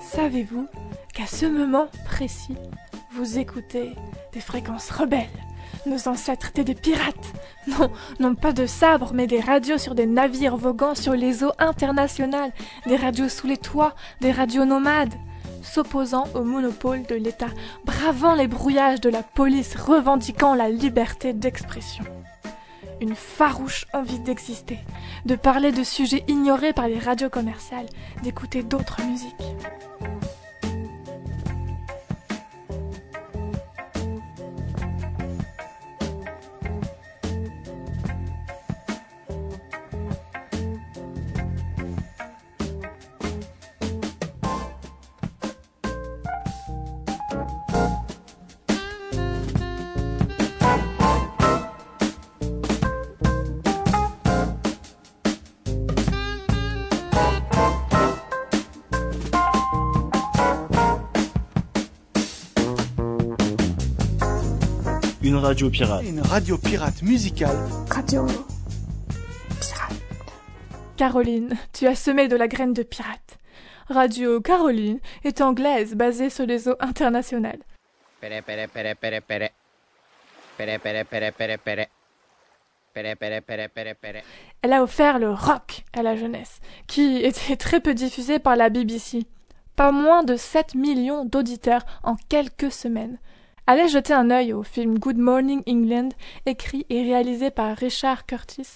Savez-vous qu'à ce moment précis, vous écoutez des fréquences rebelles? Nos ancêtres étaient des pirates Non, non pas de sabres, mais des radios sur des navires voguant sur les eaux internationales, des radios sous les toits, des radios nomades s'opposant au monopole de l'État, bravant les brouillages de la police, revendiquant la liberté d'expression. Une farouche envie d'exister, de parler de sujets ignorés par les radios commerciales, d'écouter d'autres musiques. Radio pirate. Une radio pirate musicale. Radio pirate. Caroline, tu as semé de la graine de pirate. Radio Caroline est anglaise basée sur les eaux internationales. Pere, pere, pere, pere, pere. Pere, pere, pere, pere, pere. Pere, pere, pere, pere, pere. Elle a offert le rock à la jeunesse, qui était très peu diffusé par la BBC. Pas moins de 7 millions d'auditeurs en quelques semaines. Allez jeter un œil au film Good Morning England, écrit et réalisé par Richard Curtis,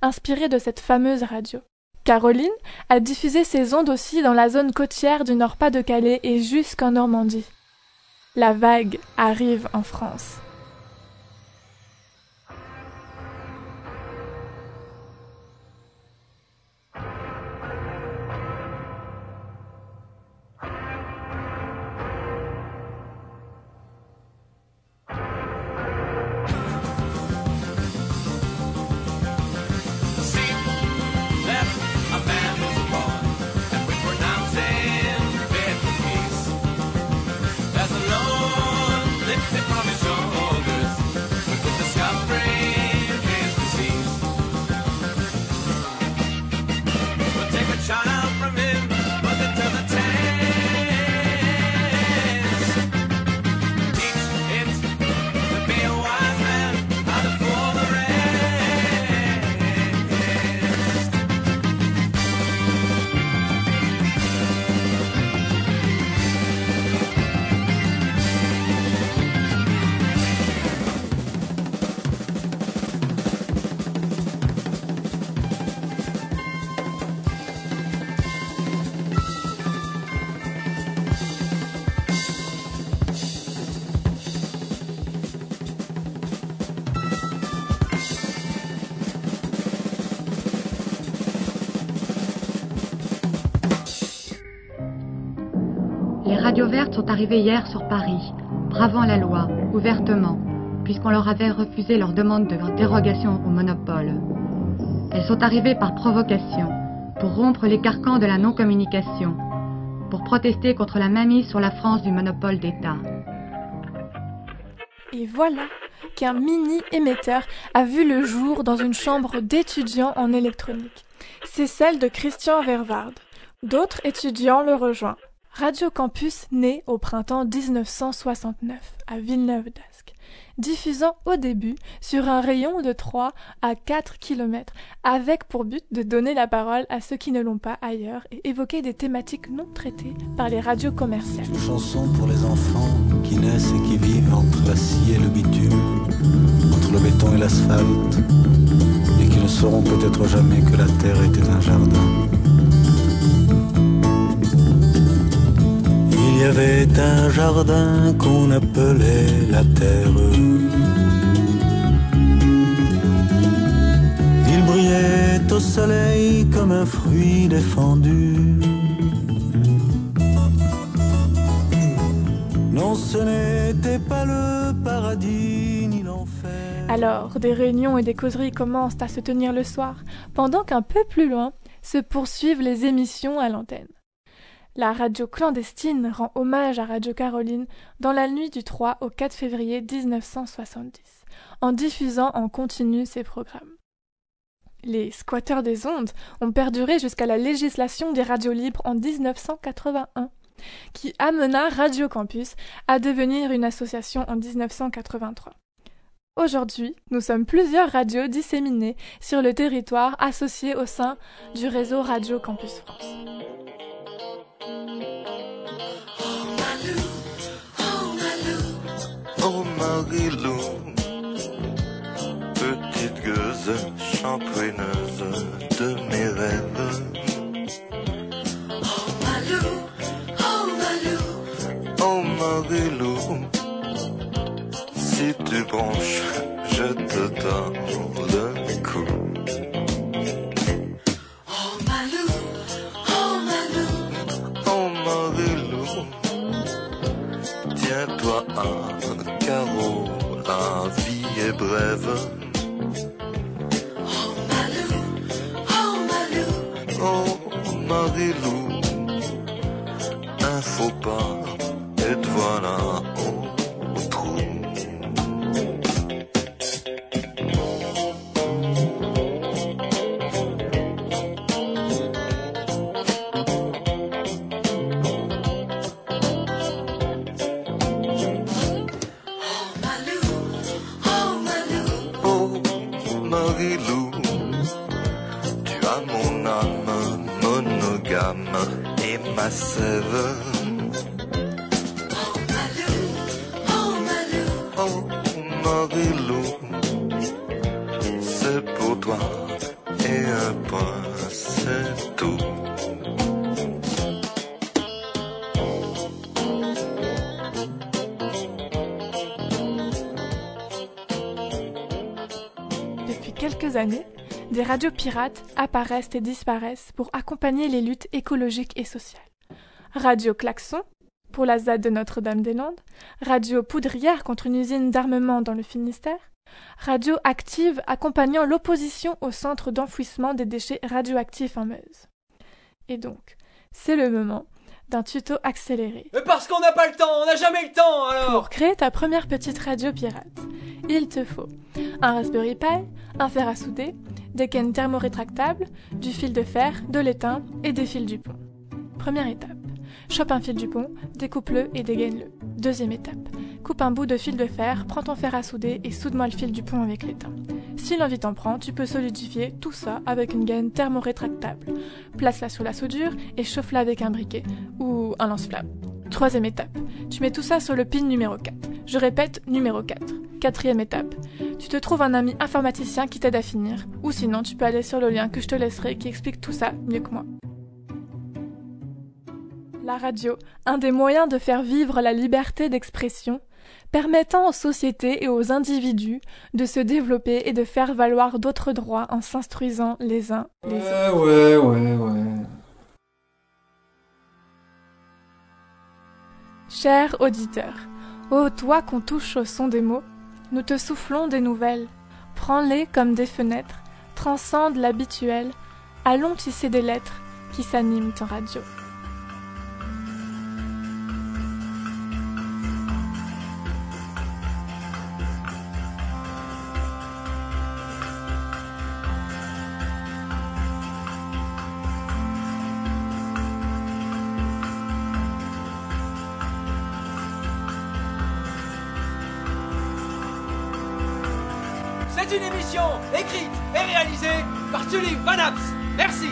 inspiré de cette fameuse radio. Caroline a diffusé ses ondes aussi dans la zone côtière du Nord-Pas-de-Calais et jusqu'en Normandie. La vague arrive en France. Radios vertes sont arrivées hier sur Paris, bravant la loi, ouvertement, puisqu'on leur avait refusé leur demande de dérogation au monopole. Elles sont arrivées par provocation, pour rompre les carcans de la non-communication, pour protester contre la mainmise sur la France du monopole d'État. Et voilà qu'un mini-émetteur a vu le jour dans une chambre d'étudiants en électronique. C'est celle de Christian Vervard. D'autres étudiants le rejoignent. Radio Campus naît au printemps 1969 à Villeneuve-d'Ascq, diffusant au début sur un rayon de 3 à 4 km, avec pour but de donner la parole à ceux qui ne l'ont pas ailleurs et évoquer des thématiques non traitées par les radios commerciales. Une chanson pour les enfants qui naissent et qui vivent entre la scie et le bitume, entre le béton et l'asphalte, et qui ne sauront peut-être jamais que la terre était un jardin. Avait un jardin qu'on appelait la terre. Il brillait au soleil comme un fruit défendu. Non, ce n'était pas le paradis ni l'enfer. Alors, des réunions et des causeries commencent à se tenir le soir, pendant qu'un peu plus loin se poursuivent les émissions à l'antenne. La radio clandestine rend hommage à Radio Caroline dans la nuit du 3 au 4 février 1970, en diffusant en continu ses programmes. Les squatteurs des ondes ont perduré jusqu'à la législation des radios libres en 1981, qui amena Radio Campus à devenir une association en 1983. Aujourd'hui, nous sommes plusieurs radios disséminées sur le territoire associées au sein du réseau Radio Campus France. Marilou, petite gueuse, champouineuse de mes rêves. Oh Malou, oh Malou, oh Marilou, si tu branches, je te donne le coup. Oh Malou, oh Malou, oh Marilou, tiens-toi à est brève. Oh Malou, oh Malou, oh Marilou, un faux pas, et te voilà Tu as mon âme monogame et ma sève. Oh Malou, oh Marilou, c'est pour toi et un point, c'est tout. Quelques années, des radios pirates apparaissent et disparaissent pour accompagner les luttes écologiques et sociales. Radio Klaxon, pour la ZAD de Notre-Dame-des-Landes, Radio Poudrière contre une usine d'armement dans le Finistère, Radio Active accompagnant l'opposition au centre d'enfouissement des déchets radioactifs en Meuse. Et donc, c'est le moment d'un tuto accéléré. Mais parce qu'on n'a pas le temps, on n'a jamais le temps alors Pour créer ta première petite radio pirate, il te faut un Raspberry Pi, un fer à souder, des cannes thermorétractables, du fil de fer, de l'étain et des fils du pont. Première étape. Chope un fil du pont, découpe-le et dégaine-le. Deuxième étape. Coupe un bout de fil de fer, prends ton fer à souder et soude-moi le fil du pont avec l'étain. Si l'envie t'en prend, tu peux solidifier tout ça avec une gaine thermorétractable. Place-la sous la soudure et chauffe-la avec un briquet ou un lance-flamme. Troisième étape. Tu mets tout ça sur le pin numéro 4. Je répète, numéro 4. Quatrième étape. Tu te trouves un ami informaticien qui t'aide à finir. Ou sinon, tu peux aller sur le lien que je te laisserai qui explique tout ça mieux que moi. La radio, un des moyens de faire vivre la liberté d'expression, permettant aux sociétés et aux individus de se développer et de faire valoir d'autres droits en s'instruisant les uns les autres. Ouais, ouais, ouais, ouais. Cher auditeur, ô toi qu'on touche au son des mots, nous te soufflons des nouvelles. Prends-les comme des fenêtres, transcende l'habituel, allons tisser des lettres qui s'animent en radio. C'est une émission écrite et réalisée par Tully Van Aps. Merci